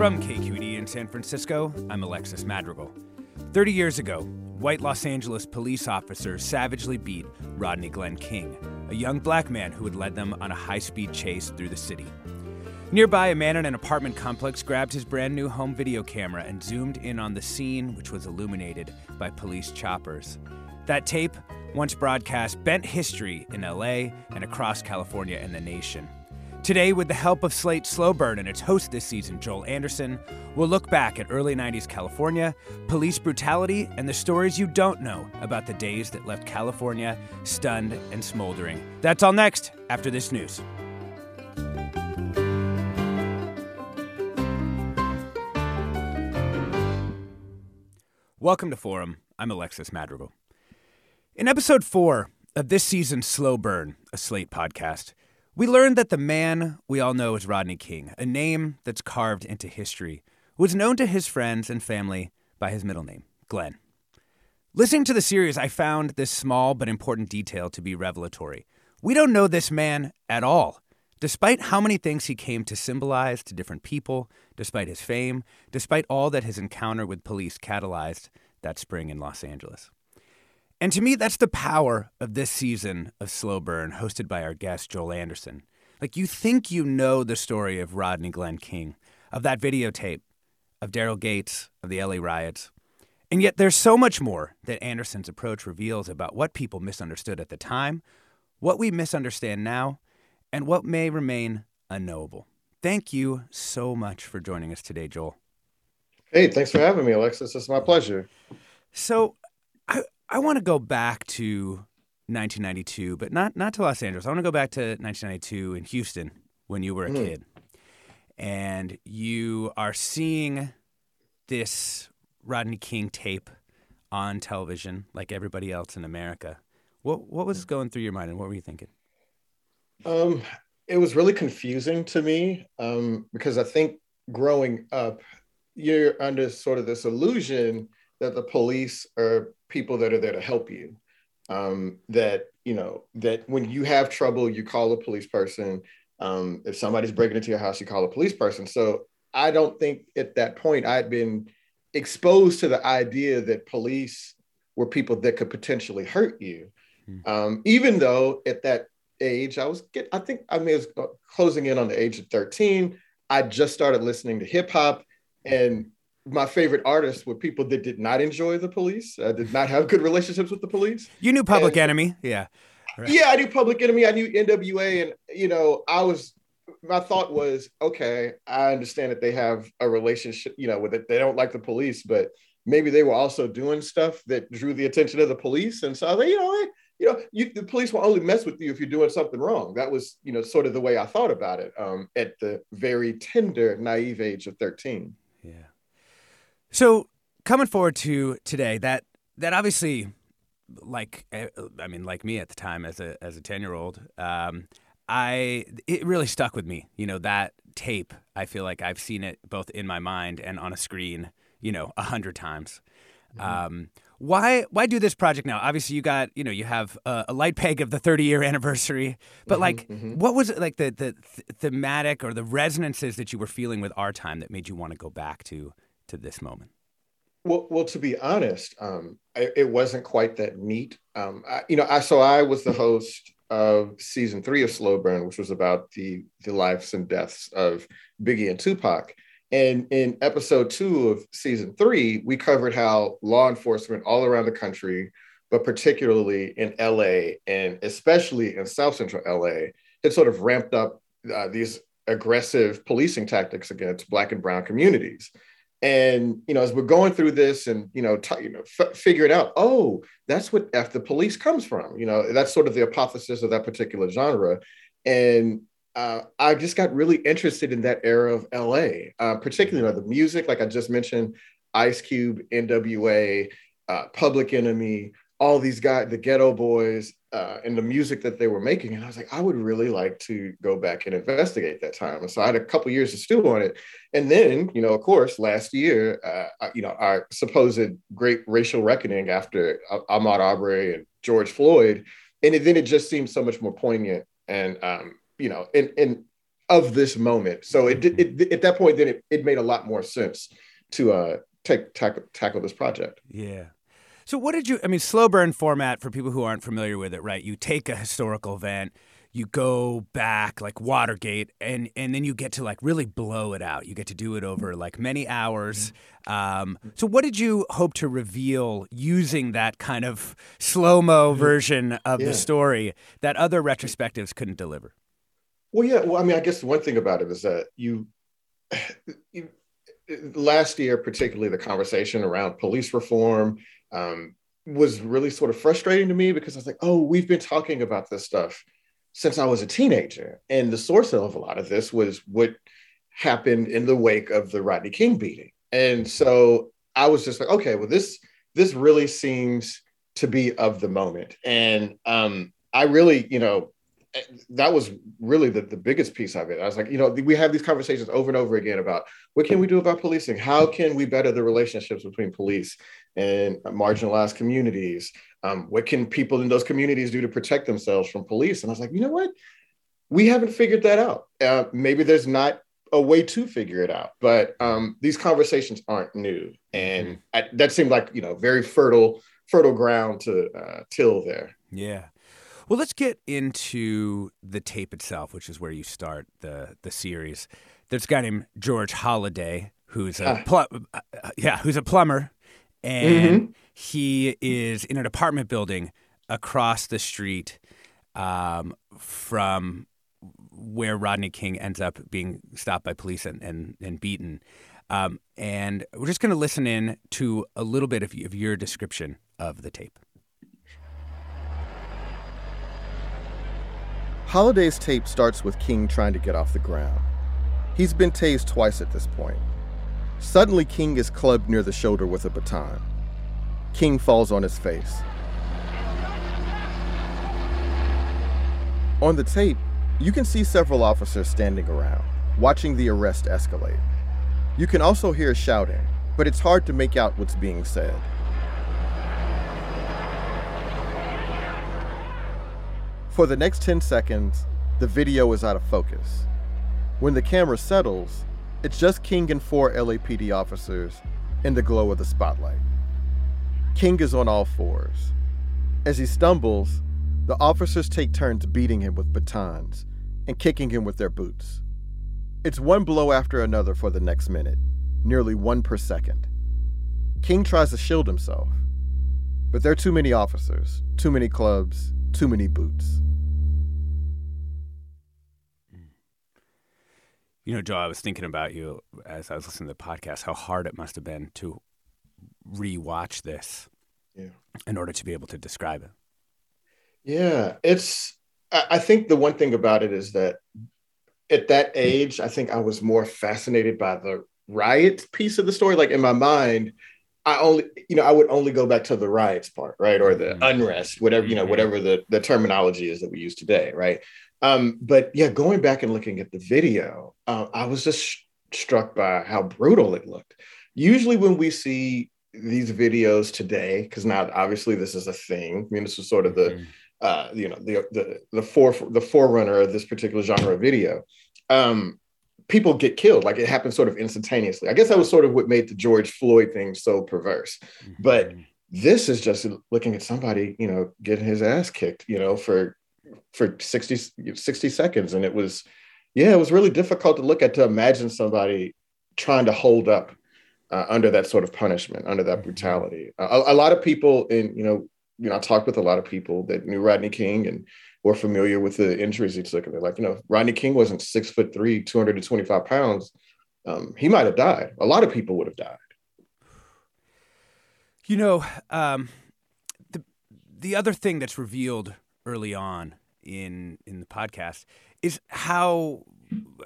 From KQED in San Francisco, I'm Alexis Madrigal. 30 years ago, white Los Angeles police officers savagely beat Rodney Glen King, a young black man who had led them on a high speed chase through the city. Nearby, a man in an apartment complex grabbed his brand new home video camera and zoomed in on the scene, which was illuminated by police choppers. That tape, once broadcast, bent history in LA and across California and the nation. Today, with the help of Slate Slow Burn and its host this season, Joel Anderson, we'll look back at early 90s California, police brutality, and the stories you don't know about the days that left California stunned and smoldering. That's all next after this news. Welcome to Forum. I'm Alexis Madrigal. In episode four of this season's Slow Burn, a Slate podcast, we learned that the man we all know as Rodney King, a name that's carved into history, was known to his friends and family by his middle name, Glen. Listening to the series, I found this small but important detail to be revelatory. We don't know this man at all, despite how many things he came to symbolize to different people, despite his fame, despite all that his encounter with police catalyzed that spring in Los Angeles. And to me, that's the power of this season of Slow Burn, hosted by our guest, Joel Anderson. Like, you think you know the story of Rodney Glen King, of that videotape, of Daryl Gates, of the LA riots. And yet, there's so much more that Anderson's approach reveals about what people misunderstood at the time, what we misunderstand now, and what may remain unknowable. Thank you so much for joining us today, Joel. Hey, thanks for having me, Alexis. It's my pleasure. So, I, want to go back to 1992, but not not to Los Angeles. I want to go back to 1992 in Houston when you were a mm. kid, and you are seeing this Rodney King tape on television, like everybody else in America. What what was going through your mind, and what were you thinking? Um, it was really confusing to me um, because I think growing up, you're under sort of this illusion that the police are people that are there to help you. Um, that you know that when you have trouble, you call a police person. Um, if somebody's breaking into your house, you call a police person. So I don't think at that point I'd been exposed to the idea that police were people that could potentially hurt you. Mm-hmm. Um, even though at that age I was, get, I think I mean, was closing in on the age of 13. I just started listening to hip hop, and my favorite artists were people that did not enjoy the police, uh, did not have good relationships with the police. You knew Public and, Enemy, yeah. Right. Yeah, I knew Public Enemy. I knew NWA, and you know, I was. My thought was, okay, I understand that they have a relationship, you know, with it. They don't like the police, but maybe they were also doing stuff that drew the attention of the police. And so I was like, you know, you know, you, the police will only mess with you if you're doing something wrong. That was, you know, sort of the way I thought about it um, at the very tender, naive age of 13. Yeah. So coming forward to today, that that obviously, like eh, I mean, like me at the time as a as a ten year old, um, I it really stuck with me. You know that tape. I feel like I've seen it both in my mind and on a screen. You know, a hundred times. Mm-hmm. Um, why why do this project now? Obviously, you got you know you have a, a light peg of the 30 year anniversary, but mm-hmm, like, mm-hmm. what was it like the the th- thematic or the resonances that you were feeling with our time that made you want to go back to to this moment? Well, well, to be honest, um, it, it, wasn't quite that neat. Um, I, you know, I so I was the host of season three of Slow Burn, which was about the the lives and deaths of Biggie and Tupac. And in episode two of season three, we covered how law enforcement all around the country, but particularly in LA and especially in South Central LA, had sort of ramped up uh, these aggressive policing tactics against Black and Brown communities. And you know, as we're going through this and you know, t- you know, f- figuring out, oh, that's what F the police comes from. You know, that's sort of the hypothesis of that particular genre. And uh, I just got really interested in that era of LA, uh, particularly you know, the music, like I just mentioned, Ice Cube, NWA, uh, Public Enemy, all these guys, the Geto Boys, uh, and the music that they were making. And I was like, I would really like to go back and investigate that time. And so I had a couple years to stew on it. And then, you know, of course, last year, uh, you know, our supposed great racial reckoning after Ahmaud Arbery and George Floyd. And then it just seemed so much more poignant and, um, you know, and, and of this moment. So it, it, it, at that point, then it, it made a lot more sense to uh, take tackle, tackle this project. Yeah. So, what did you? I mean, slow burn format for people who aren't familiar with it, right? You take a historical event, you go back like Watergate, and and then you get to like really blow it out. You get to do it over like many hours. Um, so, what did you hope to reveal using that kind of slow mo mm-hmm. version of yeah. the story that other retrospectives couldn't deliver? Well, yeah. Well, I mean, I guess one thing about it is that you, you last year, particularly the conversation around police reform um, was really sort of frustrating to me because I was like, oh, we've been talking about this stuff since I was a teenager. And the source of a lot of this was what happened in the wake of the Rodney King beating. And so I was just like, okay, well, this this really seems to be of the moment. And um, I really, you know, that was really the, the biggest piece of it. I was like, you know, we have these conversations over and over again about what can we do about policing? How can we better the relationships between police and marginalized communities? Um, what can people in those communities do to protect themselves from police? And I was like, you know what? We haven't figured that out. Uh, maybe there's not a way to figure it out, but um, these conversations aren't new, and mm-hmm. I, that seemed like you know very fertile fertile ground to uh, till there. Yeah. Well, let's get into the tape itself, which is where you start the the series. There's a guy named George Holliday who's a pl- uh, yeah, who's a plumber, and mm-hmm. he is in an apartment building across the street um, from where Rodney King ends up being stopped by police and and, and beaten. Um, and we're just going to listen in to a little bit of, of your description of the tape. Holliday's tape starts with King trying to get off the ground. He's been tased twice at this point. Suddenly, King is clubbed near the shoulder with a baton. King falls on his face. On the tape, you can see several officers standing around, watching the arrest escalate. You can also hear shouting, but it's hard to make out what's being said. For the next 10 seconds, the video is out of focus. When the camera settles, it's just King and four LAPD officers in the glow of the spotlight. King is on all fours. As he stumbles, the officers take turns beating him with batons and kicking him with their boots. It's one blow after another for the next minute, nearly one per second. King tries to shield himself, but there are too many officers, too many clubs, too many boots. You know, Joe, I was thinking about you as I was listening to the podcast, how hard it must have been to rewatch this yeah. in order to be able to describe it. Yeah, it's, I think the one thing about it is that at that age, I think I was more fascinated by the riot piece of the story. Like in my mind, I only, you know, I would only go back to the riots part, right, or the mm-hmm. unrest, whatever, you know, mm-hmm. whatever the the terminology is that we use today, right. Um, but yeah, going back and looking at the video, uh, I was just sh- struck by how brutal it looked. Usually, when we see these videos today, because now obviously this is a thing. I mean, this is sort of the, mm-hmm. uh, you know, the the the fore the forerunner of this particular genre of video. Um, people get killed. Like it happens sort of instantaneously. I guess that was sort of what made the George Floyd thing so perverse. Mm-hmm. But this is just looking at somebody, you know, getting his ass kicked, you know, for for 60, 60 seconds. And it was, yeah, it was really difficult to look at to imagine somebody trying to hold up uh, under that sort of punishment, under that mm-hmm. brutality. Uh, a, a, lot of people in, you know, you know, I talked with a lot of people that knew Rodney King and were familiar with the injuries he took. And they're like, you know, Rodney King wasn't six foot three, 225 pounds. Um, he might have died. A lot of people would have died. You know, um, the the other thing that's revealed early on in in the podcast is how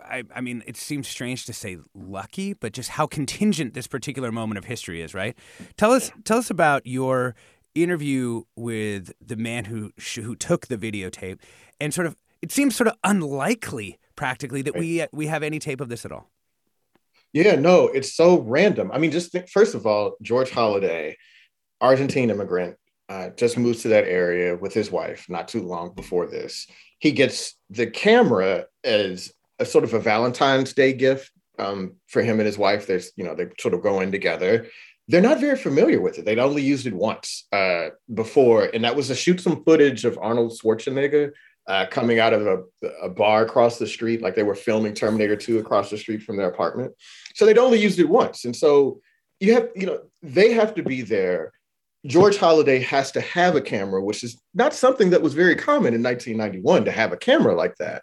I, I, mean, it seems strange to say lucky, but just how contingent this particular moment of history is, right? Tell us, tell us about your interview with the man who who took the videotape, and sort of it seems sort of unlikely, practically, that we we have any tape of this at all. Yeah, no, it's so random. I mean, just think, first of all, George Holliday Argentine immigrant, uh, just moves to that area with his wife not too long before this. He gets the camera as a sort of a Valentine's Day gift um, for him and his wife. There's, you know, they sort of go in together they're not very familiar with it. They'd only used it once uh, before, and that was to shoot some footage of Arnold Schwarzenegger uh, coming out of a, a, bar across the street, like they were filming Terminator 2 across the street from their apartment. So they'd only used it once. And so you have, you know, they have to be there. George Holliday has to have a camera, which is not something that was very common in 1991 to have a camera like that.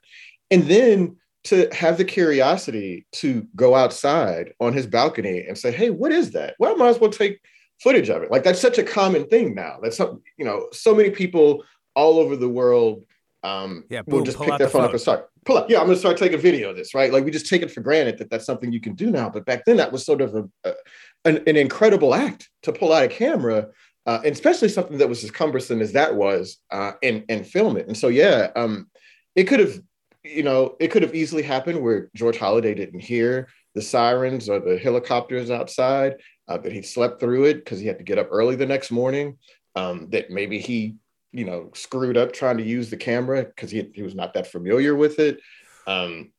And then to have the curiosity to go outside on his balcony and say, "Hey, what is that?" Well, I might as well take footage of it. Like that's such a common thing now. That's some, you know, so many people all over the world um, yeah, boom, will just pick their phone, phone, up and start pull up. Yeah, I'm going to start taking a video of this, right? Like we just take it for granted that that's something you can do now. But back then, that was sort of a, a an, an, incredible act to pull out a camera, uh, and especially something that was as cumbersome as that was, uh, and and film it. And so, yeah, um, it could have you know, it could have easily happened where George Holliday didn't hear the sirens or the helicopters outside, uh, that he slept through it because he had to get up early the next morning. Um, that maybe he, you know, screwed up trying to use the camera because he, he was not that familiar with it. Um,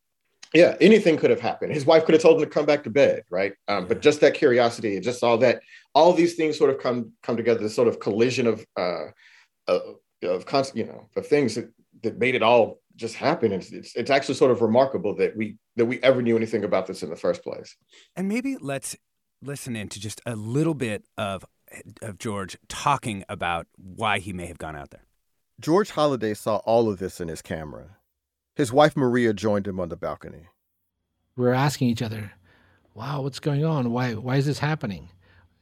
yeah, anything could have happened. His wife could have told him to come back to bed, right? Um, but just that curiosity, just all that, all these things sort of come come together. This sort of collision of uh, of, of constant, you know, of things that, that made it all just happen. It's, it's, it's actually sort of remarkable that we that we ever knew anything about this in the first place. And maybe let's listen in to just a little bit of of George talking about why he may have gone out there. George Holliday saw all of this in his camera. His wife Maria joined him on the balcony. We are asking each other, "Wow, what's going on? Why why is this happening?"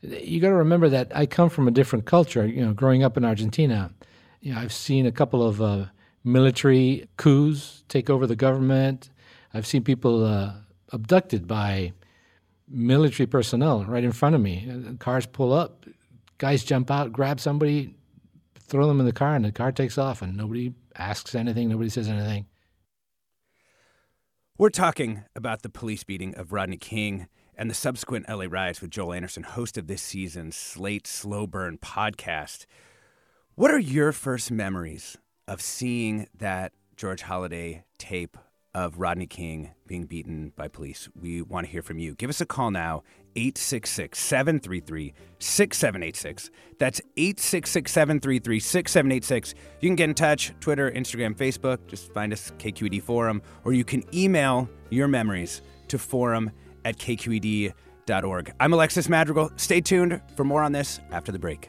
You got to remember that I come from a different culture. You know, growing up in Argentina, you know, I've seen a couple of uh, military coups take over the government. I've seen people uh, abducted by military personnel right in front of me. Cars pull up, guys jump out, grab somebody, throw them in the car, and the car takes off, and nobody asks anything, nobody says anything. We're talking about the police beating of Rodney King and the subsequent LA riots with Joel Anderson, host of this season's Slate Slow Burn podcast. What are your first memories of seeing that George Holliday tape of Rodney King being beaten by police. We want to hear from you. Give us a call now, 866 733 6786. That's 866 733 6786. You can get in touch, Twitter, Instagram, Facebook. Just find us, KQED Forum, or you can email your memories to forum at kqed.org. I'm Alexis Madrigal. Stay tuned for more on this after the break.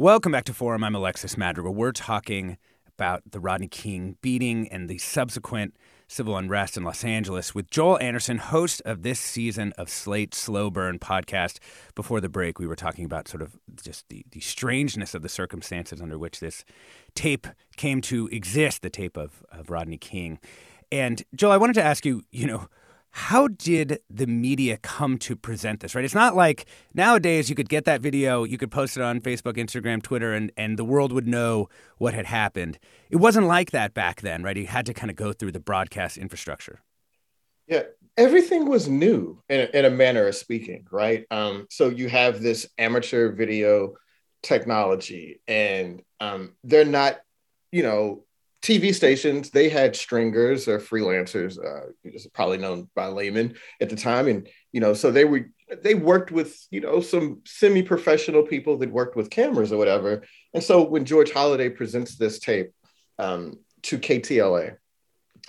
Welcome back to Forum. I'm Alexis Madrigal. We're talking about the Rodney King beating and the subsequent civil unrest in Los Angeles with Joel Anderson, host of this season of Slate Slow Burn podcast. Before the break, we were talking about sort of just the, the strangeness of the circumstances under which this tape came to exist, the tape of, of Rodney King. And Joel, I wanted to ask you, you know, how did the media come to present this right? It's not like nowadays you could get that video you could post it on facebook instagram twitter and, and the world would know what had happened. It wasn't like that back then right? You had to kind of go through the broadcast infrastructure. Yeah everything was new in a, in a manner of speaking right? Um, so you have this amateur video technology and um, they're not you know TV stations, they had stringers or freelancers, uh, probably known by laymen at the time, and you know, so they were they worked with you know some semi-professional people that worked with cameras or whatever. And so when George Holliday presents this tape um, to KTLA,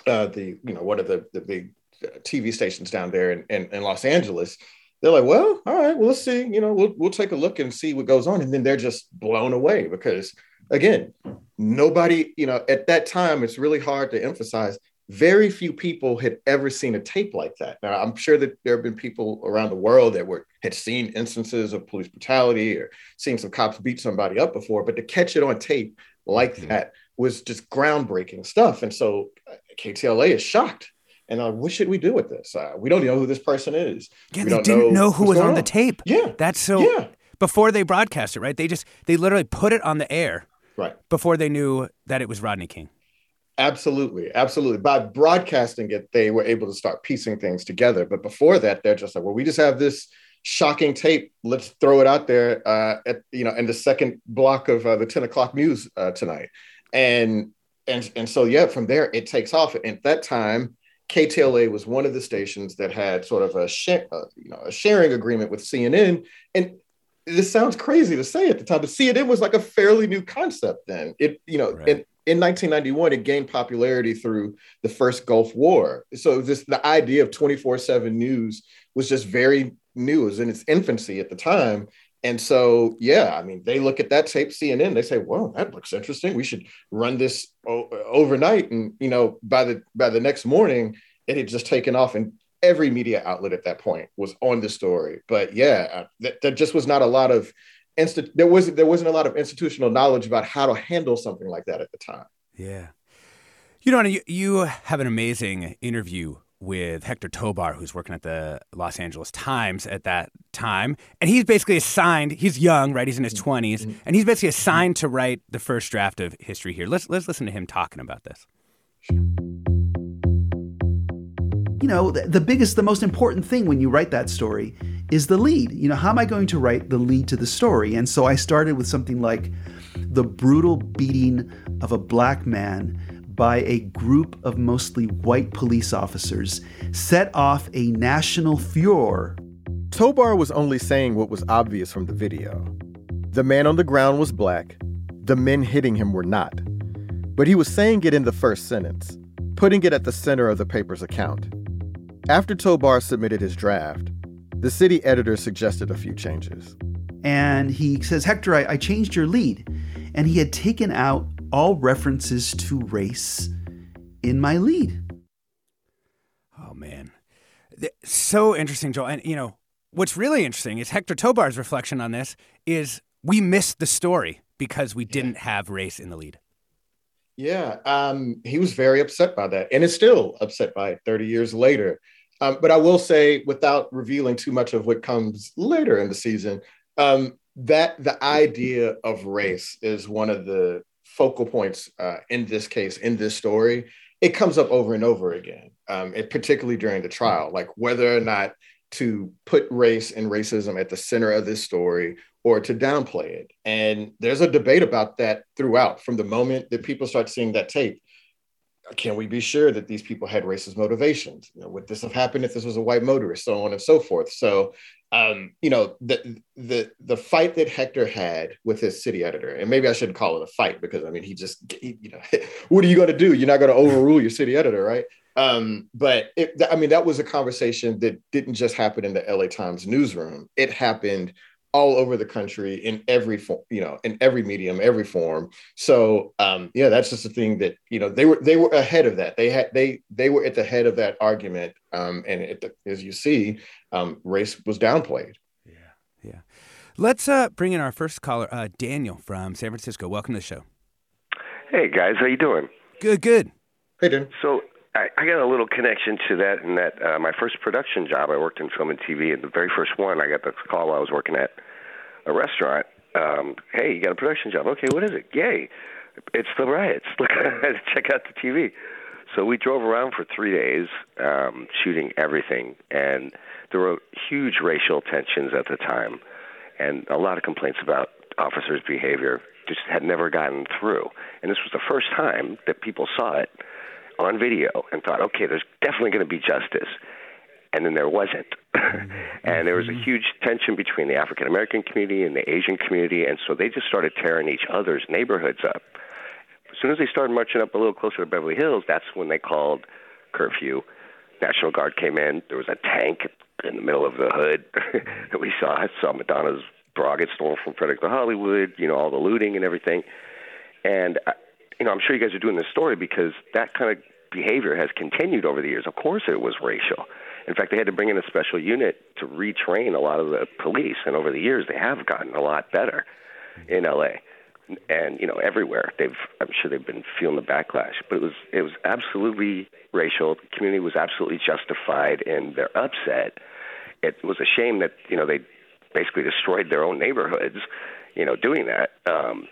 uh, the you know one of the the big uh, TV stations down there in, in, in Los Angeles, they're like, well, all right, well, let's see, you know, we'll we'll take a look and see what goes on, and then they're just blown away because again, nobody, you know, at that time, it's really hard to emphasize. Very few people had ever seen a tape like that. Now, I'm sure that there have been people around the world that were had seen instances of police brutality or seen some cops beat somebody up before, but to catch it on tape like mm-hmm. that was just groundbreaking stuff. And so uh, KTLA is shocked. And what should we do with this? Uh, we don't know who this person is. Yeah, we they didn't know, know who was on, on the tape. Yeah, that's so. Yeah, before they broadcast it, right? They just they literally put it on the air right before they knew that it was Rodney King. Absolutely, absolutely. By broadcasting it, they were able to start piecing things together. But before that, they're just like, well, we just have this shocking tape. Let's throw it out there uh, at you know in the second block of uh, the ten o'clock news uh, tonight, and and and so yeah, from there it takes off. And at that time, KTLA was one of the stations that had sort of a share, uh, you know a sharing agreement with CNN, and this sounds crazy to say at the time, but CNN was like a fairly new concept then. It, you know, right. in, in 1991, it gained popularity through the first Gulf War. So this the idea of 24/7 news was just very new. It was in its infancy at the time. And so, yeah, I mean, they look at that tape, CNN, they say, "Well, that looks interesting. We should run this o- overnight." And you know, by the by the next morning, it had just taken off, and every media outlet at that point was on the story. But yeah, that, th- there just was not a lot of insti- there wasn't there wasn't a lot of institutional knowledge about how to handle something like that at the time. Yeah, you know, you, you have an amazing interview with Hector Tobar, who's working at the Los Angeles Times at that time. And he's basically assigned, he's young, right? He's in his 20s, mm-hmm. and he's basically assigned to write the first draft of history here. Let's, let's listen to him talking about this you know, the, biggest, the most important thing when you write that story is the lead. You know, how am I going to write the lead to the story? And so I started with something like the brutal beating of a black man by a group of mostly white police officers set off a national furor. Tobar was only saying what was obvious from the video. The man on the ground was black, the men hitting him were not. But he was saying it in the first sentence, putting it at the center of the paper's account. After Tobar submitted his draft, the city editor suggested a few changes. And he says, Hector, I, I changed your lead. And he had taken out all references to race in my lead. Oh, man. So interesting, Joel. And, you know, what's really interesting is Hector Tobar's reflection on this is we missed the story because we didn't have race in the lead. Yeah, um, he was very upset by that and is still upset by it 30 years later. Um, but I will say, without revealing too much of what comes later in the season, um, that the idea of race is one of the focal points uh, in this case, in this story. It comes up over and over again, um, and particularly during the trial, like whether or not to put race and racism at the center of this story or to downplay it. And there's a debate about that throughout from the moment that people start seeing that tape. Can we be sure that these people had racist motivations? You know, would this have happened if this was a white motorist, so on and so forth? So, um, you know, the the the fight that Hector had with his city editor, and maybe I shouldn't call it a fight because I mean, he just, he, you know, what are you going to do? You're not going to overrule your city editor, right? Um, but it, I mean, that was a conversation that didn't just happen in the LA Times newsroom. It happened all over the country in every form, you know, in every medium, every form. So um, yeah, that's just a thing that you know they were they were ahead of that. They had they they were at the head of that argument, um, and the, as you see, um, race was downplayed. Yeah, yeah. Let's uh, bring in our first caller, uh, Daniel from San Francisco. Welcome to the show. Hey guys, how you doing? Good, good. Hey, Dan. So I, I got a little connection to that in that uh, my first production job, I worked in film and TV, and the very first one, I got the call while I was working at a restaurant. Um, hey, you got a production job? Okay, what is it? Yay! It's the riots. Look, check out the TV. So we drove around for three days, um, shooting everything, and there were huge racial tensions at the time, and a lot of complaints about officers' behavior just had never gotten through. And this was the first time that people saw it on video and thought, okay, there's definitely going to be justice. And then there wasn't. and there was a huge tension between the African American community and the Asian community. And so they just started tearing each other's neighborhoods up. As soon as they started marching up a little closer to Beverly Hills, that's when they called curfew. National Guard came in. There was a tank in the middle of the hood that we saw. I saw Madonna's bra get stolen from Frederick's of Hollywood, you know, all the looting and everything. And, uh, you know, I'm sure you guys are doing this story because that kind of behavior has continued over the years. Of course, it was racial. In fact, they had to bring in a special unit to retrain a lot of the police, and over the years, they have gotten a lot better in LA and you know everywhere. They've I'm sure they've been feeling the backlash, but it was it was absolutely racial. The community was absolutely justified in their upset. It was a shame that you know they basically destroyed their own neighborhoods, you know, doing that um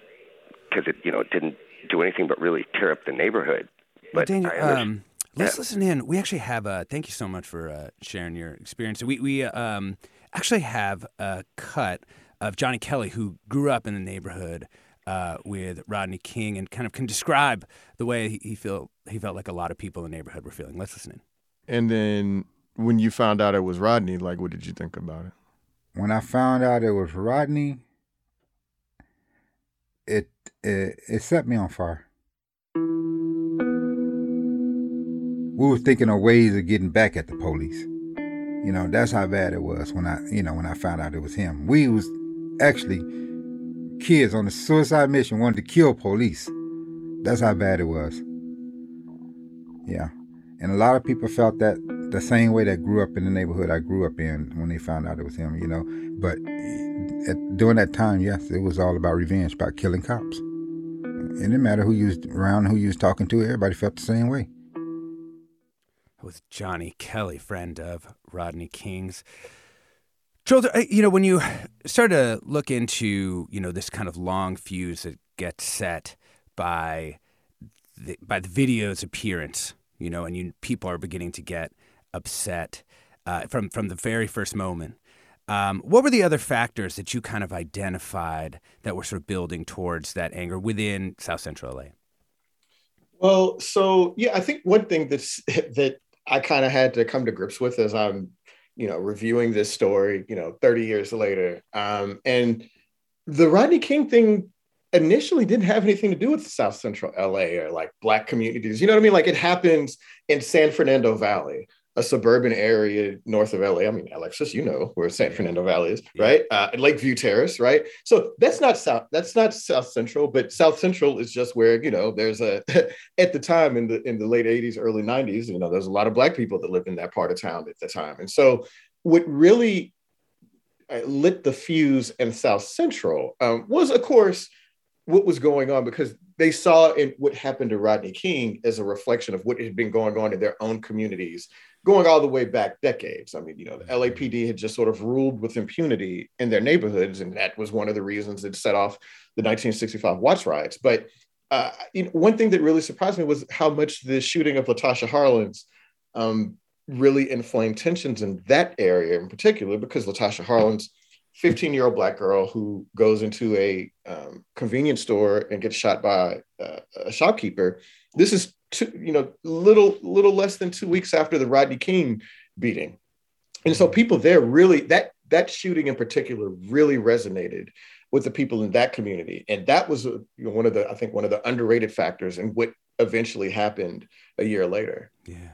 because it you know it didn't do anything but really tear up the neighborhood. But Daniel, um, let's yeah. listen in. We actually have. Uh, thank you so much for uh, sharing your experience. We we um, actually have a cut of Johnny Kelly who grew up in the neighborhood. Uh, with Rodney King, and kind of can describe the way he, he felt he felt like a lot of people in the neighborhood were feeling. Let's listen in. And then when you found out it was Rodney, like, what did you think about it? When I found out it was Rodney, it it, it set me on fire. We were thinking of ways of getting back at the police. You know, that's how bad it was when I, you know, when I found out it was him. We was actually kids on a suicide mission wanted to kill police. That's how bad it was. Yeah. And a lot of people felt that the same way that grew up in the neighborhood I grew up in when they found out it was him, you know. But eh, at, during that time, yes, it was all about revenge, about killing cops. It didn't matter who you was around, who you was talking to, everybody felt the same way with Johnny Kelly, friend of Rodney King's. Joel, you know, when you start to look into, you know, this kind of long fuse that gets set by the, by the video's appearance, you know, and you, people are beginning to get upset uh, from from the very first moment. Um, what were the other factors that you kind of identified that were sort of building towards that anger within South Central LA? Well, so yeah, I think one thing that's that I kind of had to come to grips with as I'm, you know, reviewing this story, you know, 30 years later. Um, and the Rodney King thing initially didn't have anything to do with South Central LA or like Black communities. You know what I mean? Like it happens in San Fernando Valley a suburban area north of LA. I mean, Alexis, you know where San Fernando Valley is, right? Uh, Lakeview Terrace, right? So that's not south. That's not South Central, but South Central is just where you know there's a. at the time in the in the late '80s, early '90s, you know, there's a lot of Black people that lived in that part of town at the time, and so what really uh, lit the fuse in South Central um, was, of course, what was going on because they saw in what happened to Rodney King as a reflection of what had been going on in their own communities going all the way back decades. I mean, you know, the LAPD had just sort of ruled with impunity in their neighborhoods, and that was one of the reasons it set off the 1965 Watts riots. But uh, you know, one thing that really surprised me was how much the shooting of Latasha Harlins um, really inflamed tensions in that area in particular, because Latasha Harlins, 15 year old black girl who goes into a um, convenience store and gets shot by uh, a shopkeeper. This is two, you know, little little less than two weeks after the Rodney King beating, and so people there really that that shooting in particular really resonated with the people in that community, and that was you know, one of the I think one of the underrated factors in what eventually happened a year later. Yeah.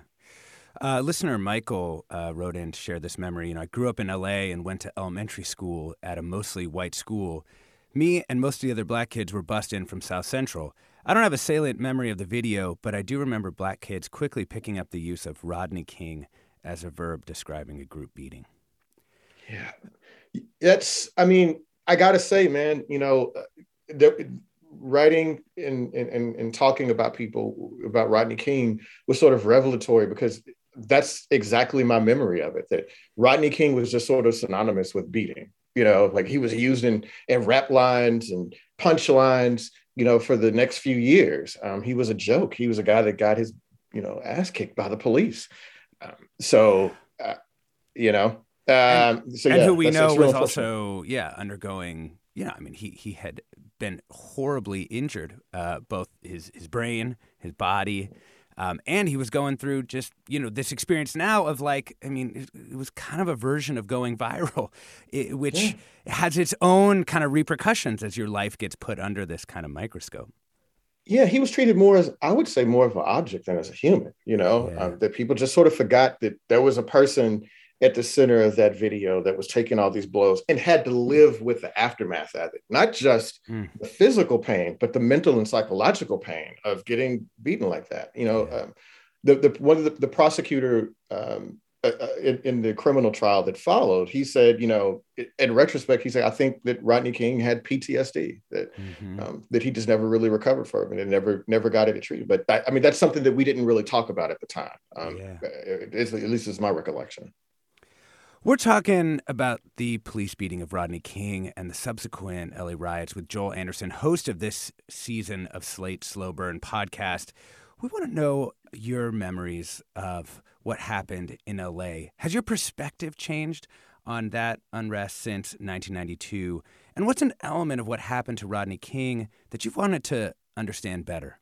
Uh, listener Michael uh, wrote in to share this memory. You know, I grew up in LA and went to elementary school at a mostly white school. Me and most of the other black kids were bussed in from South Central. I don't have a salient memory of the video, but I do remember black kids quickly picking up the use of Rodney King as a verb describing a group beating. Yeah. That's, I mean, I got to say, man, you know, the, writing and, and, and talking about people, about Rodney King was sort of revelatory because that's exactly my memory of it that Rodney King was just sort of synonymous with beating. You know, like he was used in, in rap lines and punchlines you know, for the next few years. Um, he was a joke. He was a guy that got his, you know, ass kicked by the police. Um, so, uh, you know, um, and, so and who we know was also, yeah, undergoing, you know, I mean, he, he had been horribly injured, uh, both his, his brain, his body, um, and he was going through just, you know, this experience now of like, I mean, it, it was kind of a version of going viral, it, which has its own kind of repercussions as your life gets put under this kind of microscope. yeah, he was treated more as I would say more of an object than as a human. You know, um, that people just sort of forgot that there was a person at the center of that video that was taking all these blows and had to live with the aftermath of it, not just the physical pain, but the mental and psychological pain of getting beaten like that. You know, um, the the one of the, the prosecutor. Um, uh, uh, in, in the criminal trial that followed, he said, you know, in retrospect, he said, I think that Rodney King had PTSD, that um, that he just never really recovered from it and never never got it treated. But that, I mean, that's something that we didn't really talk about at the time. Um, it- it's- at least is my recollection. We're talking about the police beating of Rodney King and the subsequent LA riots with Joel Anderson, host of this season of Slate Slow Burn podcast. We want to know your memories of what happened in LA. Has your perspective changed on that unrest since 1992? And what's an element of what happened to Rodney King that you've wanted to understand better?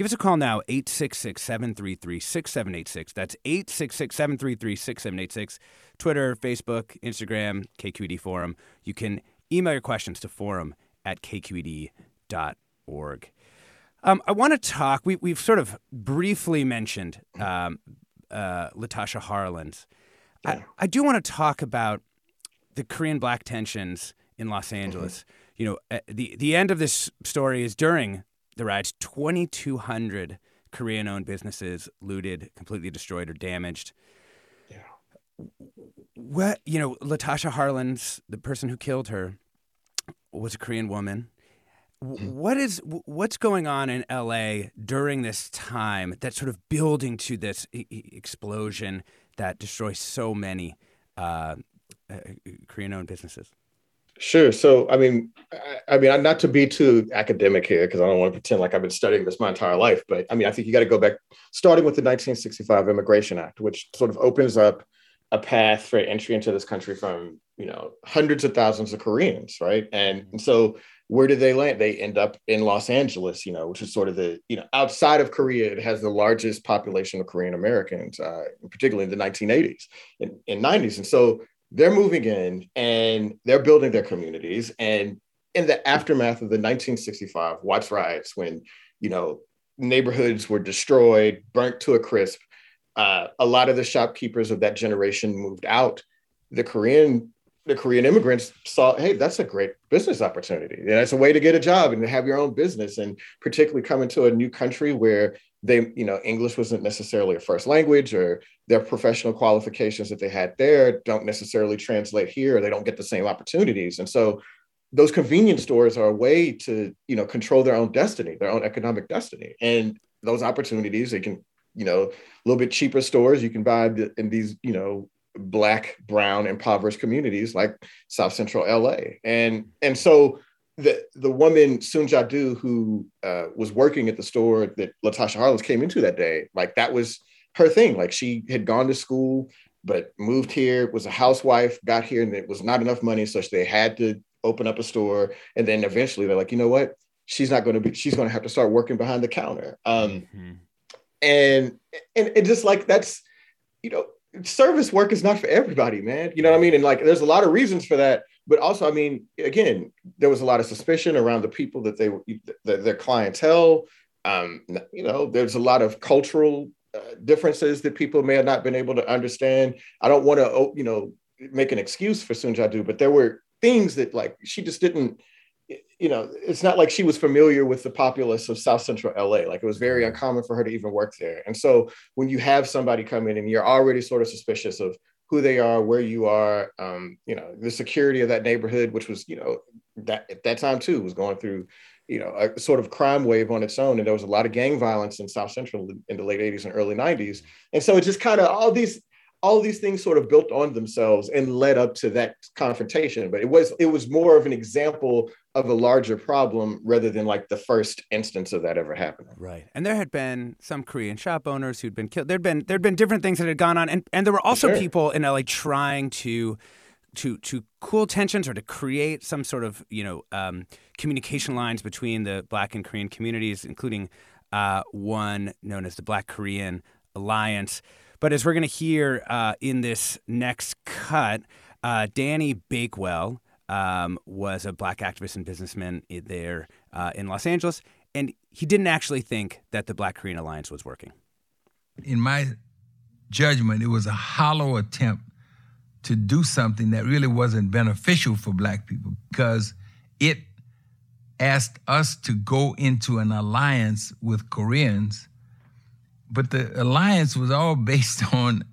Give us a call now, 866 733 6786. That's 866 733 6786. Twitter, Facebook, Instagram, KQED Forum. You can email your questions to forum at kqed.org. Um, I want to talk, we, we've sort of briefly mentioned um, uh, Latasha Harlins. I, I do want to talk about the Korean black tensions in Los Angeles. You know, uh, the, the end of this story is during the riots, 2,200 Korean owned businesses looted, completely destroyed, or damaged. Yeah. What, you know, Latasha Harlins, the person who killed her, was a Korean woman. W- What is what's going on in LA during this time that's sort of building to this e- explosion that destroys so many uh, uh, Korean-owned businesses? Sure. So, I mean, I, I mean, not to be too academic here, because I don't want to pretend like I've been studying this my entire life. But I mean, I think you got to go back, starting with the 1965 Immigration Act, which sort of opens up a path for entry into this country from you know hundreds of thousands of Koreans, right? And, and so, where do they land? They end up in Los Angeles, you know, which is sort of the you know outside of Korea, it has the largest population of Korean Americans, uh, particularly in the 1980s and, and 90s, and so they're moving in and they're building their communities. And in the aftermath of the 1965 Watts riots, when you know neighborhoods were destroyed, burnt to a crisp, uh, a lot of the shopkeepers of that generation moved out. The Korean the Korean immigrants saw, hey, that's a great business opportunity. And it's a way to get a job and have your own business, and particularly coming to a new country where they, you know, English wasn't necessarily a first language, or their professional qualifications that they had there don't necessarily translate here, or they don't get the same opportunities. And so those convenience stores are a way to, you know, control their own destiny, their own economic destiny. And those opportunities, they can, you know, a little bit cheaper stores you can buy in these, you know, black, brown, impoverished communities like South Central LA. And and so the the woman Soon Ja Du who uh, was working at the store that Latasha Harlins came into that day, like that was her thing. Like she had gone to school, but moved here, was a housewife, got here, and it was not enough money, so they had to open up a store. And then eventually they're like, you know what? She's not going to be. She's going to have to start working behind the counter. Um, mm-hmm. And and it just like that's, you know, service work is not for everybody, man. You know what I mean? And like, there's a lot of reasons for that but also, I mean, again, there was a lot of suspicion around the people that they were, the, their clientele. Um, you know, there's a lot of cultural uh, differences that people may have not been able to understand. I don't want to, oh, you know, make an excuse for Soon Ja Du, but there were things that like she just didn't. You know, it's not like she was familiar with the populace of South Central LA. Like it was very uncommon for her to even work there. And so when you have somebody come in and you're already sort of suspicious of who they are, where you are, um, you know, the security of that neighborhood, which was, you know, that at that time too was going through, you know, a sort of crime wave on its own. And there was a lot of gang violence in South Central in the late 80s and early 90s. And so it just kind of all these all these things sort of built on themselves and led up to that confrontation but it was it was more of an example of a larger problem rather than like the first instance of that ever happening. Right. And there had been some korean shop owners who'd been killed. There'd been there'd been different things that had gone on and, and there were also sure. people in la trying to to to cool tensions or to create some sort of you know um, communication lines between the black and korean communities including uh, one known as the black korean alliance but as we're going to hear uh, in this next cut, uh, Danny Bakewell um, was a black activist and businessman there uh, in Los Angeles, and he didn't actually think that the Black Korean Alliance was working. In my judgment, it was a hollow attempt to do something that really wasn't beneficial for black people because it asked us to go into an alliance with Koreans but the alliance was all based on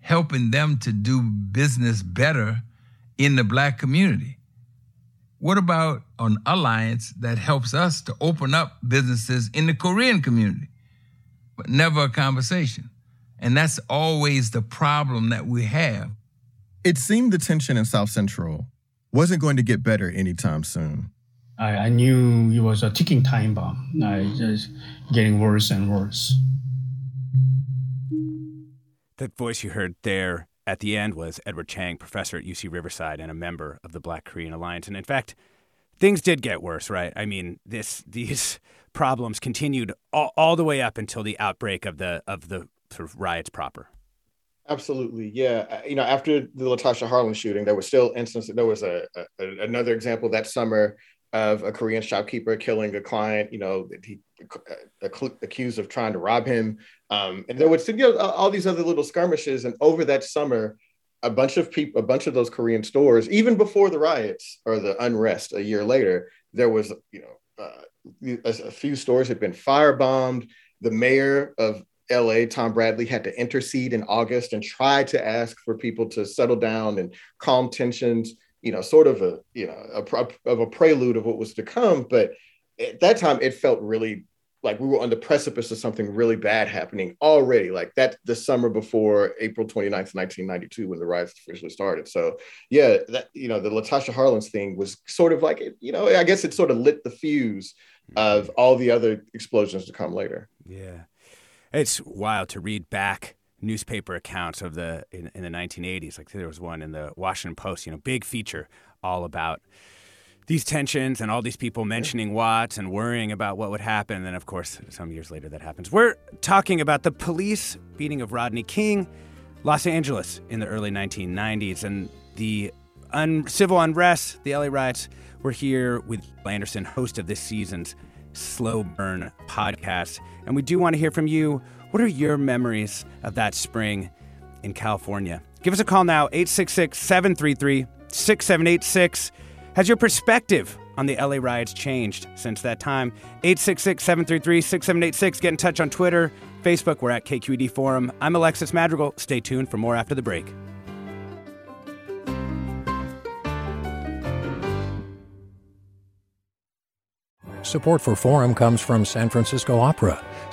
helping them to do business better in the black community. What about an alliance that helps us to open up businesses in the Korean community? But never a conversation. And that's always the problem that we have. It seemed the tension in South Central wasn't going to get better anytime soon. I, I knew it was a ticking time bomb. I just getting worse and worse. That voice you heard there at the end was Edward Chang, professor at UC Riverside and a member of the Black Korean Alliance. And in fact, things did get worse, right? I mean, this these problems continued all, all the way up until the outbreak of the of the sort of riots proper. Absolutely, yeah. Uh, you know, after the Latasha Harlins shooting, there was still instances. There was a, a, another example that summer of a Korean shopkeeper killing a client. You know, he accused of trying to rob him. Um, and there was you know, all these other little skirmishes. And over that summer, a bunch of people, a bunch of those Korean stores, even before the riots or the unrest a year later, there was, you know, uh, a, a few stores had been firebombed. The mayor of LA, Tom Bradley, had to intercede in August and try to ask for people to settle down and calm tensions, you know, sort of a, you know, a, of a prelude of what was to come. But at that time, it felt really like we were on the precipice of something really bad happening already like that the summer before april 29th 1992 when the riots officially started. So yeah that you know the latasha harlins thing was sort of like you know i guess it sort of lit the fuse mm-hmm. of all the other explosions to come later. Yeah. It's wild to read back newspaper accounts of the in, in the 1980s like there was one in the washington post you know big feature all about these tensions and all these people mentioning Watts and worrying about what would happen. And then, of course, some years later that happens. We're talking about the police beating of Rodney King, Los Angeles in the early 1990s, and the un- civil unrest, the LA riots. We're here with Anderson, host of this season's Slow Burn podcast. And we do want to hear from you. What are your memories of that spring in California? Give us a call now, 866 733 6786. Has your perspective on the LA riots changed since that time? 866 733 6786. Get in touch on Twitter, Facebook. We're at KQED Forum. I'm Alexis Madrigal. Stay tuned for more after the break. Support for Forum comes from San Francisco Opera.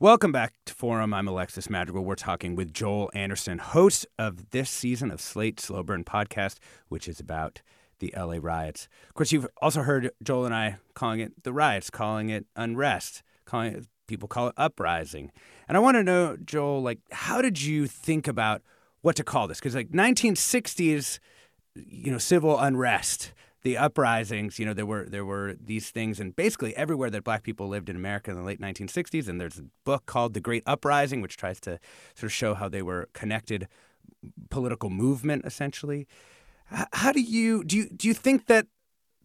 Welcome back to Forum. I'm Alexis Madrigal. We're talking with Joel Anderson, host of this season of Slate Slow Burn podcast, which is about the LA riots. Of course, you've also heard Joel and I calling it the riots, calling it unrest, calling it people call it uprising. And I want to know, Joel, like, how did you think about what to call this? Because like 1960s, you know, civil unrest the uprisings, you know, there were there were these things, and basically everywhere that Black people lived in America in the late 1960s. And there's a book called The Great Uprising, which tries to sort of show how they were connected political movement, essentially. How do you do? You, do you think that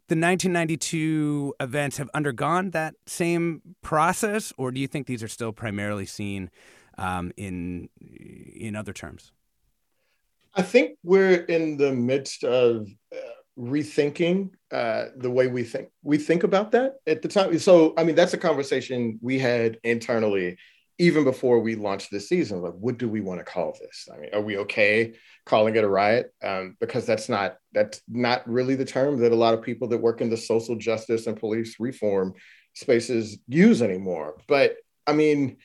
the 1992 events have undergone that same process, or do you think these are still primarily seen um, in in other terms? I think we're in the midst of. Rethinking uh, the way we think we think about that at the time. So, I mean, that's a conversation we had internally even before we launched this season. Like, what do we want to call this? I mean, are we okay calling it a riot? Um, because that's not that's not really the term that a lot of people that work in the social justice and police reform spaces use anymore. But I mean,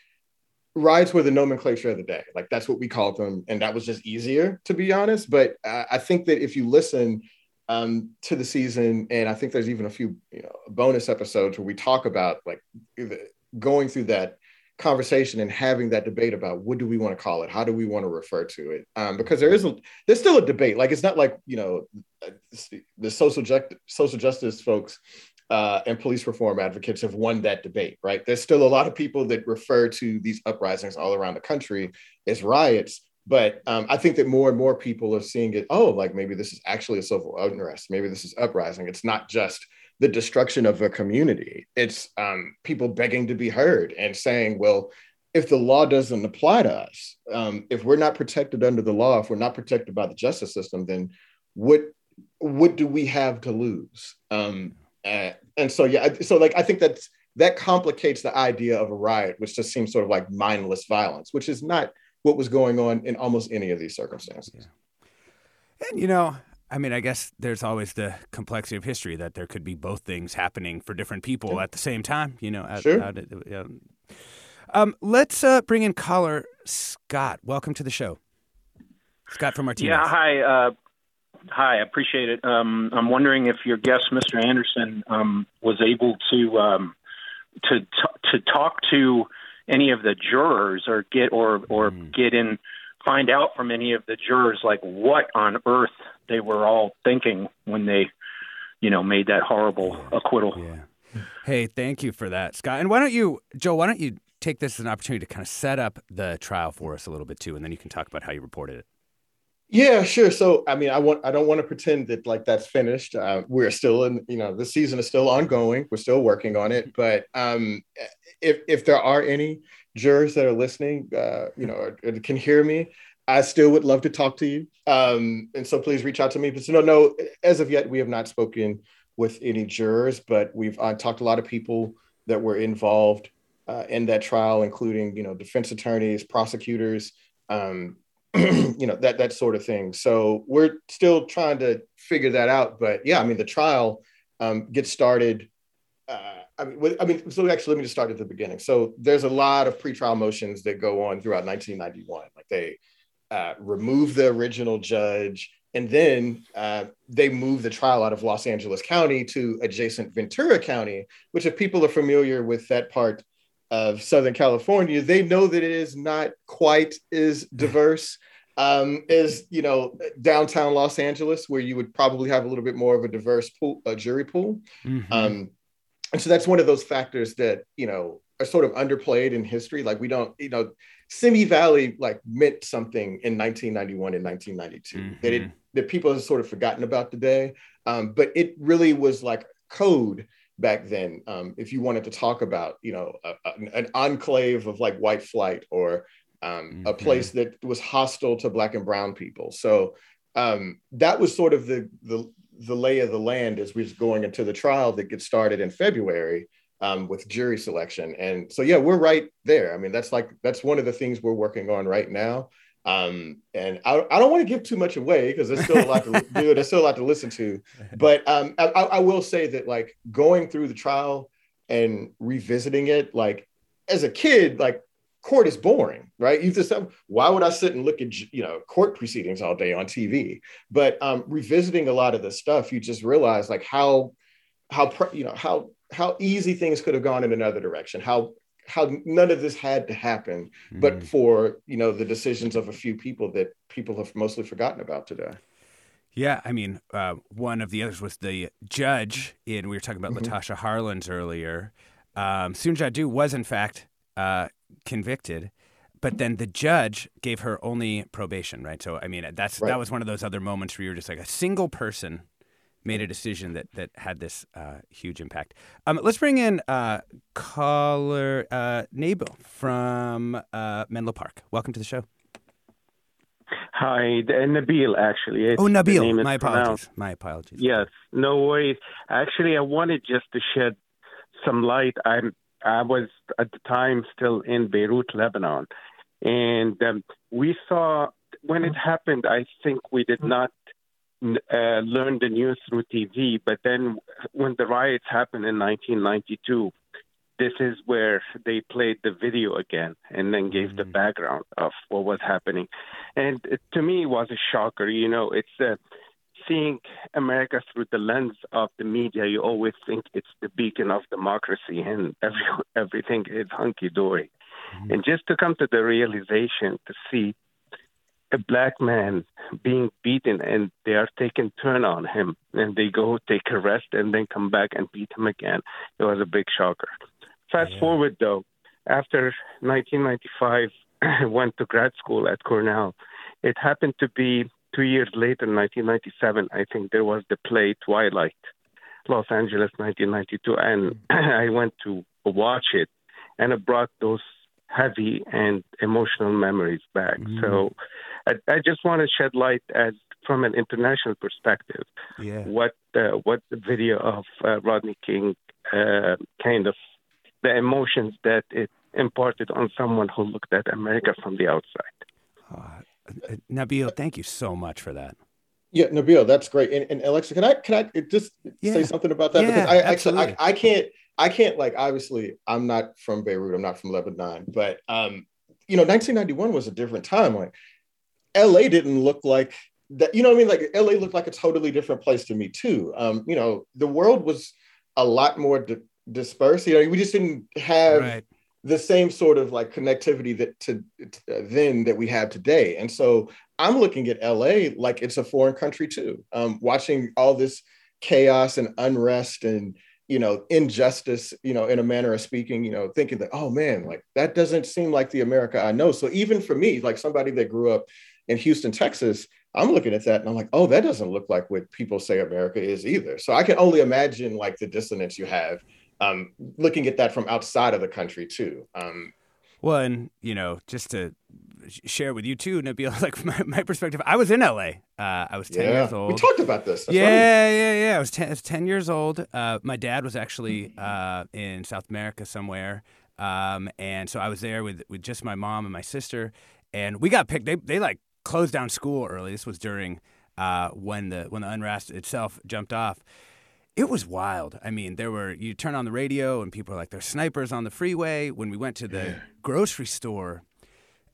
riots were the nomenclature of the day. Like that's what we called them, and that was just easier, to be honest. But uh, I think that if you listen um, to the season, and I think there's even a few you know bonus episodes where we talk about like going through that conversation and having that debate about what do we want to call it, how do we want to refer to it, um, because there isn't there's still a debate. Like it's not like you know the social ju- social justice folks uh, and police reform advocates have won that debate, right? There's still a lot of people that refer to these uprisings all around the country as riots, but um, I think that more and more people are seeing it. Oh, like maybe this is actually a civil unrest. Maybe this is uprising. It's not just the destruction of a community. It's um, people begging to be heard and saying, well, if the law doesn't apply to us, um, if we're not protected under the law, if we're not protected by the justice system, then what what do we have to lose? And, and so yeah, so like I think that's that complicates the idea of a riot, which just seems sort of like mindless violence, which is not what was going on in almost any of these circumstances. Yeah. And you know, I mean, I guess there's always the complexity of history that there could be both things happening for different people yeah. at the same time. You know, sure. Out, out, um, let's uh, bring in caller Scott. Welcome to the show, Scott from Martinez. Yeah, hi. Uh, hi, I appreciate it. Um, I'm wondering if your guest, Mr. Anderson, um, was able to um, to t- to talk to any of the jurors or get or or mm. get in find out from any of the jurors like what on earth they were all thinking when they you know made that horrible acquittal. Yeah. Hey thank you for that scott. And why don't you joe why don't you take this as an opportunity to kind of set up the trial for us a little bit too and then you can talk about how you reported it yeah, sure. So, I mean, I want I don't want to pretend that like that's finished. Uh, we're still in, you know, the season is still ongoing. We're still working on it. But um, if if there are any jurors that are listening, uh, you know, or, or can hear me, I still would love to talk to you. Um, and so please reach out to me. But no, no, as of yet, we have not spoken with any jurors, but we've uh, talked to a lot of people that were involved uh, in that trial, including you know defense attorneys, prosecutors. Um, you know that that sort of thing. So we're still trying to figure that out. But yeah, I mean the trial um, gets started. Uh, I mean, I mean, so actually, let me just start at the beginning. So there's a lot of pretrial motions that go on throughout 1991. Like they uh, remove the original judge, and then uh, they move the trial out of Los Angeles County to adjacent Ventura County. Which, if people are familiar with that part of Southern California, they know that it is not quite as diverse um, as you know downtown Los Angeles, where you would probably have a little bit more of a diverse pool, a jury pool. Mm-hmm. Um, and so that's one of those factors that you know are sort of underplayed in history. Like we don't, you know, Simi Valley like meant something in 1991 and 1992 that it that people have sort of forgotten about today. Um, but it really was like code back then. Um, if you wanted to talk about, you know, a, a, an enclave of like white flight or um, a place that was hostile to black and brown people. So um, that was sort of the, the the lay of the land as we was going into the trial that gets started in February um, with jury selection. And so yeah, we're right there. I mean, that's like that's one of the things we're working on right now. Um, and I, I don't want to give too much away because there's still a lot to do. There's still a lot to listen to. But um, I, I will say that like going through the trial and revisiting it, like as a kid, like court is boring, right? You just why would I sit and look at you know court proceedings all day on TV? But um, revisiting a lot of the stuff, you just realize like how how you know how how easy things could have gone in another direction. How how none of this had to happen, mm. but for you know the decisions of a few people that people have mostly forgotten about today. Yeah, I mean, uh, one of the others was the judge in. We were talking about mm-hmm. Latasha Harlins earlier. Um, Soon Ja Du was in fact uh, convicted, but then the judge gave her only probation, right? So I mean, that's right. that was one of those other moments where you're just like a single person made a decision that that had this uh, huge impact. Um, let's bring in uh, caller uh, Nabil from uh, Menlo Park. Welcome to the show. Hi, Nabil. Actually, oh Nabil. My apologies. My apologies. Yes, no worries. Actually, I wanted just to shed some light. I'm I was at the time still in Beirut, Lebanon, and um, we saw when it happened. I think we did not uh, learn the news through TV, but then when the riots happened in 1992, this is where they played the video again and then gave mm-hmm. the background of what was happening. And to me, it was a shocker. You know, it's uh, seeing America through the lens of the media. You always think it's the beacon of democracy and every, everything is hunky dory. Mm-hmm. And just to come to the realization to see a black man being beaten and they are taking turn on him and they go take a rest and then come back and beat him again. It was a big shocker. Fast yeah. forward though, after 1995, I went to grad school at Cornell. It happened to be two years later, 1997, I think there was the play Twilight, Los Angeles, 1992, and I went to watch it, and it brought those heavy and emotional memories back. Mm. So I, I, just want to shed light as from an international perspective, yeah. what uh, what the video of uh, Rodney King uh, kind of the emotions that it imparted on someone who looked at America from the outside. Uh, Nabil, thank you so much for that. Yeah, Nabil, that's great. And, and Alexa, can I can I just yeah. say something about that? Yeah, because I actually I, I can't I can't like obviously I'm not from Beirut, I'm not from Lebanon, but um, you know, 1991 was a different time. Like LA didn't look like that, you know what I mean? Like LA looked like a totally different place to me too. Um, you know, the world was a lot more di- dispersed. You know, we just didn't have right. the same sort of like connectivity that to, to uh, then that we have today. And so I'm looking at LA like it's a foreign country too. Um, watching all this chaos and unrest and you know injustice you know in a manner of speaking you know thinking that oh man like that doesn't seem like the america i know so even for me like somebody that grew up in houston texas i'm looking at that and i'm like oh that doesn't look like what people say america is either so i can only imagine like the dissonance you have um, looking at that from outside of the country too um, well and you know just to share with you too, Nabil. Like my, my perspective, I was in LA. Uh, I was ten yeah. years old. We talked about this. That's yeah, yeah, yeah. I was ten, I was 10 years old. Uh, my dad was actually uh, in South America somewhere, um, and so I was there with with just my mom and my sister, and we got picked. They they like closed down school early. This was during uh, when the when the unrest itself jumped off it was wild. I mean, there were you turn on the radio and people are like, "There's snipers on the freeway." When we went to the yeah. grocery store,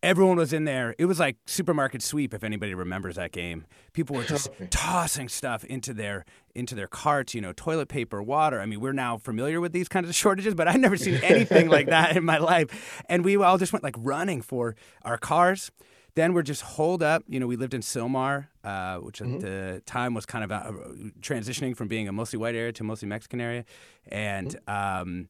everyone was in there. It was like supermarket sweep. If anybody remembers that game, people were just tossing stuff into their into their carts. You know, toilet paper, water. I mean, we're now familiar with these kinds of shortages, but I've never seen anything like that in my life. And we all just went like running for our cars. Then we're just holed up. You know, we lived in Sylmar, uh, which at the time was kind of uh, transitioning from being a mostly white area to mostly Mexican area, and um,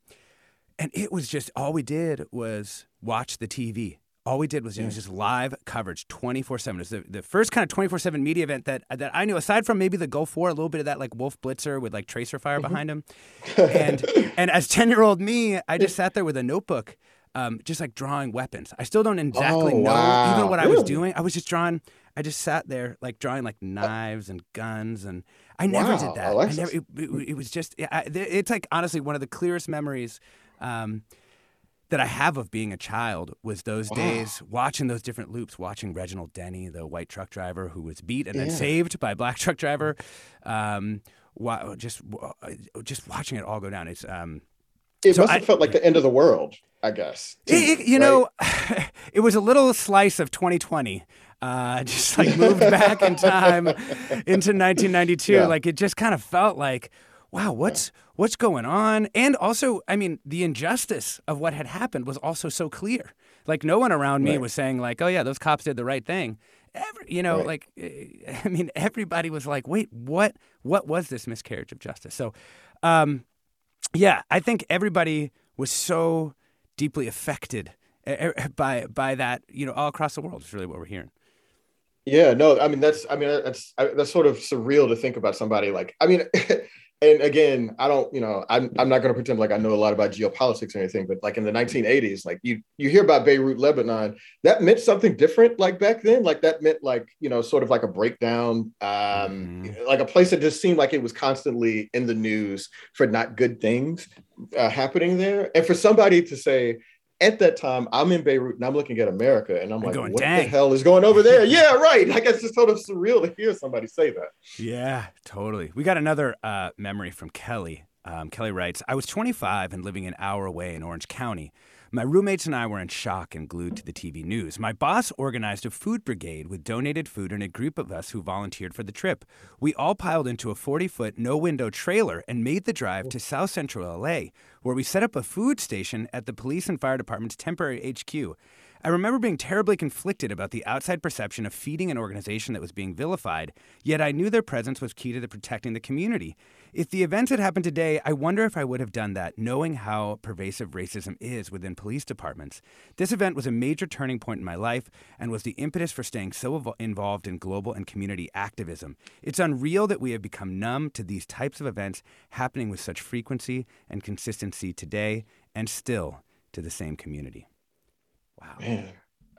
and it was just all we did was watch the TV. All we did was it was just live coverage, twenty four seven. It was the, the first kind of twenty four seven media event that that I knew, aside from maybe the Gulf War, a little bit of that like Wolf Blitzer with like tracer fire behind him, and and as ten year old me, I just sat there with a notebook um, just like drawing weapons. I still don't exactly Oh, know wow. even what I was doing. I was just drawing. I just sat there like drawing like knives and guns, and I never Wow, did that. I never. It, it, it was just. I, it's like honestly one of the clearest memories. Um, that I have of being a child was those Wow. days watching those different loops, watching Reginald Denny, the white truck driver who was beat and then saved by a black truck driver. Um, wa- just just watching it all go down. It's um, It so must I- have felt like the end of the world, I guess. it, it- you right? know, it was a little slice of 2020. Uh, just like moved back in time into 1992. Yeah. Like it just kind of felt like, wow, what's what's going on? And also, I mean, the injustice of what had happened was also so clear. Like no one around me Right. was saying like, oh yeah, those cops did the right thing. Every, you know, Right. like eh, I mean, everybody was like, wait, what? What was this miscarriage of justice? So, um, yeah, I think everybody was so deeply affected eh, eh, by by that. You know, all across the world is really what we're hearing. Yeah, no, I mean that's I mean that's that's sort of surreal to think about somebody like I mean, and again, I don't you know I'm I'm not going to pretend like I know a lot about geopolitics or anything, but like in the 1980s, like you you hear about Beirut, Lebanon, that meant something different like back then. Like that meant like you know sort of like a breakdown, um, like a place that just seemed like it was constantly in the news for not good things uh, happening there, and for somebody to say. At that time, I'm in Beirut and I'm looking at America and I'm like, going, what "Dang." the hell is going over there? Yeah, right. Like it's just sort of surreal to hear somebody say that. Yeah, totally. We got another uh, memory from Kelly. Um, Kelly writes I was 25 and living an hour away in Orange County. My roommates and I were in shock and glued to the TV news. My boss organized a food brigade with donated food and a group of us who volunteered for the trip. We all piled into a 40 foot, no window trailer and made the drive to South Central LA, where we set up a food station at the police and fire department's temporary HQ. I remember being terribly conflicted about the outside perception of feeding an organization that was being vilified, yet I knew their presence was key to the protecting the community. If the events had happened today, I wonder if I would have done that, knowing how pervasive racism is within police departments. This event was a major turning point in my life and was the impetus for staying so involved in global and community activism. It's unreal that we have become numb to these types of events happening with such frequency and consistency today and still to the same community. Wow. Man.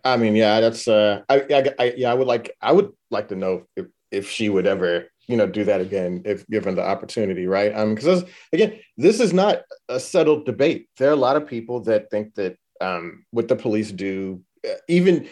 I mean, yeah, that's uh I, I, I yeah, I would like I would like to know if if she would ever, you know, do that again if given the opportunity, right? Um because again, this is not a settled debate. There are a lot of people that think that um what the police do uh, even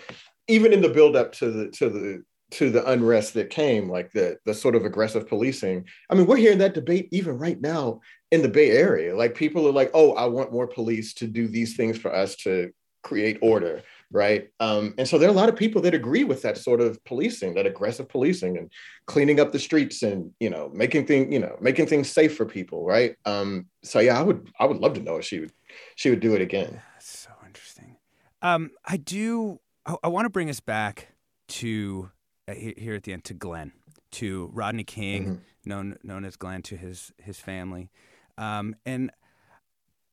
even in the build up to the to the to the unrest that came like the the sort of aggressive policing. I mean, we're hearing that debate even right now in the Bay Area. Like people are like, "Oh, I want more police to do these things for us to create order right? Um, and so there are a lot of people that agree with that sort of policing that aggressive policing and cleaning up the streets and you know making things you know making things safe for people right? Um, so yeah i would i would love to know if she would she would do it again. That's so interesting. Um, i do i, I want to bring us back to uh, here at the end to Glen to rodney king known known as glenn to his his family. Um, and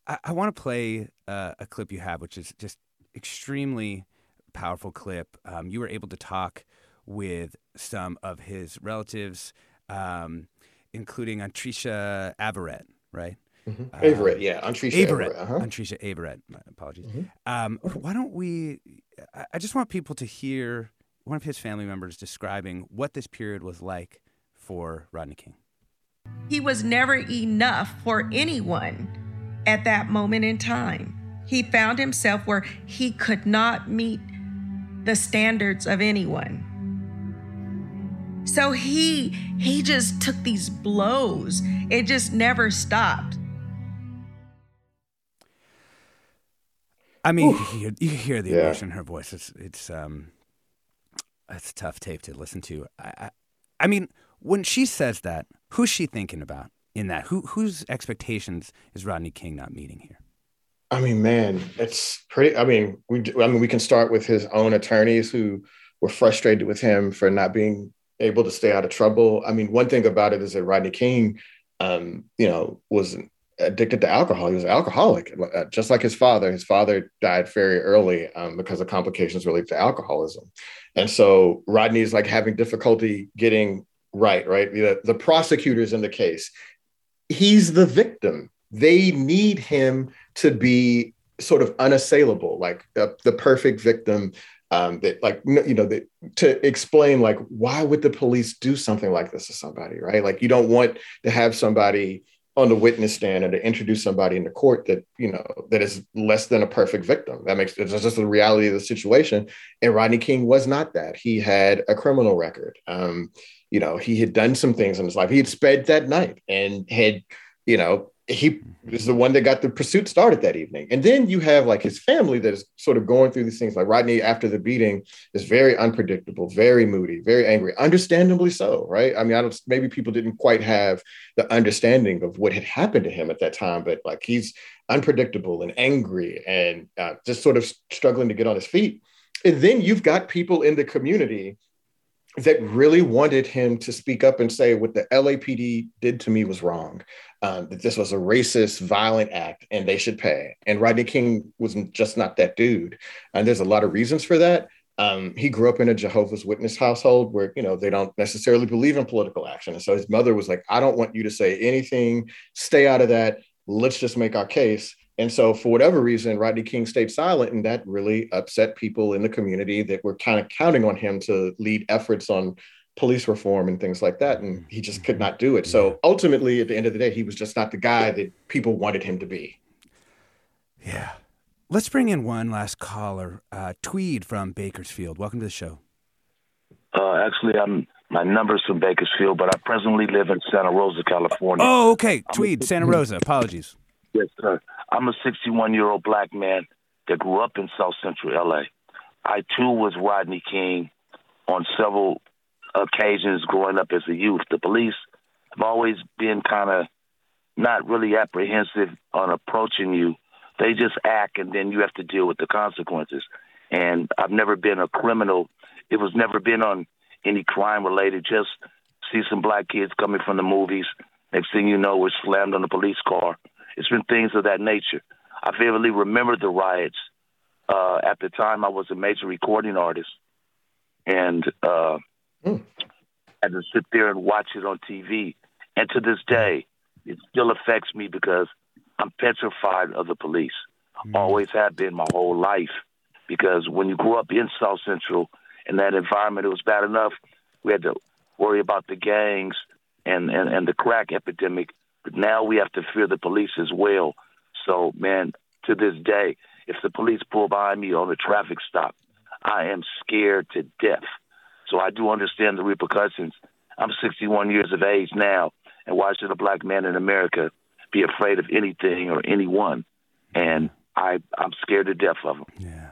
I, I want to play uh, a clip you have, which is just extremely powerful clip. Um, you were able to talk with some of his relatives, um, including Antrisha Averett, right? Mhm. Uh, Averett, yeah, Antrisha Averett. Averett, uh-huh. Antrisha Averett. My apologies. Mhm. Um, why don't we? I- I just want people to hear one of his family members describing what this period was like for Rodney King. He was never enough for anyone at that moment in time. He found himself where he could not meet the standards of anyone. So he he just took these blows. It just never stopped. I mean, you hear, you hear the Yeah. emotion in her voice. It's it's um, it's a tough tape to listen to. I, I, I mean, when she says that, who's she thinking about in that? Who whose expectations is Rodney King not meeting here? I mean, man, it's pretty. I mean, we. I mean, we can start with his own attorneys who were frustrated with him for not being able to stay out of trouble. I mean, one thing about it is that Rodney King, um, you know, was addicted to alcohol. He was an alcoholic, uh, just like his father. His father died very early um, because of complications related to alcoholism, and so Rodney is like having difficulty getting right. Right, the, the prosecutors in the case, he's the victim. They need him to be sort of unassailable, like the, perfect victim. Um, that like you know that to explain like why would the police do something like this to somebody, right? Like you don't want to have somebody on the witness stand and to introduce somebody in the court that you know that is less than a perfect victim. That makes it's just the reality of the situation. And Rodney King was not that. He had a criminal record. Um, you know, he had done some things in his life. He had sped that night and had, you know, he was the one that got the pursuit started that evening. And then you have like his family that is sort of going through these things. Like Rodney, after the beating, is very unpredictable, very moody, very angry, understandably so, right? I mean, I don't maybe people didn't quite have the understanding of what had happened to him at that time, but like he's unpredictable and angry and uh, just sort of struggling to get on his feet. And then you've got people in the community that really wanted him to speak up and say what the LAPD did to me was wrong, um, that this was a racist, violent act, and they should pay. And Rodney King was just not that dude. And there's a lot of reasons for that. Um, he grew up in a Jehovah's Witness household where you know they don't necessarily believe in political action, and so his mother was like, "I don't want you to say anything. Stay out of that. Let's just make our case." And so, for whatever reason, Rodney King stayed silent, and that really upset people in the community that were kind of counting on him to lead efforts on police reform and things like that. And he just could not do it. So, ultimately, at the end of the day, he was just not the guy that people wanted him to be. Yeah. Let's bring in one last caller, uh, Tweed from Bakersfield. Welcome to the show. Uh, actually, I'm my number's from Bakersfield, but I presently live in Santa Rosa, California. Oh, okay. Tweed, Santa Rosa. Apologies. Yes, sir. I'm a 61 year old black man that grew up in South Central LA. I too was Rodney King on several occasions growing up as a youth. The police have always been kind of not really apprehensive on approaching you. They just act, and then you have to deal with the consequences. And I've never been a criminal. It was never been on any crime related. Just see some black kids coming from the movies. Next thing you know, we're slammed on a police car. It's been things of that nature. I vividly remember the riots. Uh, at the time, I was a major recording artist, and uh, had to sit there and watch it on TV. And to this day, it still affects me because I'm petrified of the police. Always have been my whole life. Because when you grew up in South Central in that environment, it was bad enough. We had to worry about the gangs and, and, and the crack epidemic. Now we have to fear the police as well. So, man, to this day, if the police pull behind me on a traffic stop, I am scared to death. So I do understand the repercussions. I'm 61 years of age now, and why should a black man in America be afraid of anything or anyone? And I, I'm scared to death of them. Yeah.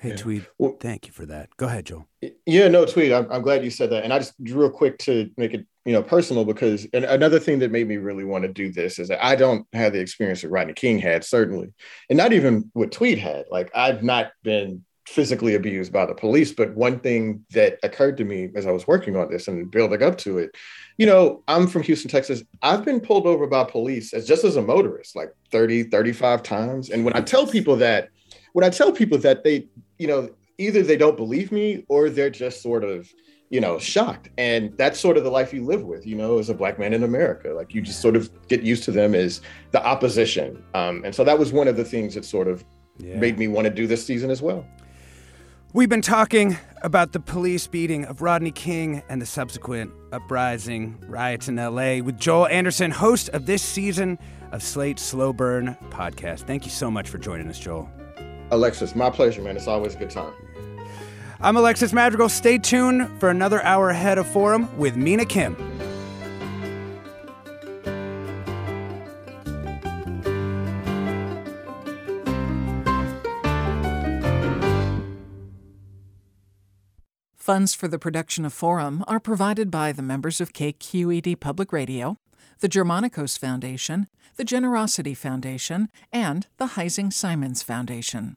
Hey, Tweed, thank you for that. Go ahead, Joel. Yeah, no, Tweed. I'm, I'm glad you said that. And I just real quick to make it, you know, personal because and another thing that made me really want to do this is that I don't have the experience that Rodney King had, certainly, and not even what Tweed had. Like I've not been physically abused by the police, but one thing that occurred to me as I was working on this and building up to it, you know, I'm from Houston, Texas. I've been pulled over by police as just as a motorist, like 30, 35 times. And when I tell people that, when I tell people that they, you know, either they don't believe me or they're just sort of, you know, shocked. And that's sort of the life you live with, you know, as a black man in America. Like you just sort of get used to them as the opposition. Um, and so that was one of the things that sort of made me want to do this season as well. We've been talking about the police beating of Rodney King and the subsequent uprising riots in LA with Joel Anderson, host of this season of Slate Slow Burn podcast. Thank you so much for joining us, Joel. Alexis, my pleasure, man. It's always a good time. I'm Alexis Madrigal. Stay tuned for another hour ahead of Forum with Mina Kim. Funds for the production of Forum are provided by the members of KQED Public Radio, the Germanacos Foundation, the Generosity Foundation, and the Heising Simons Foundation.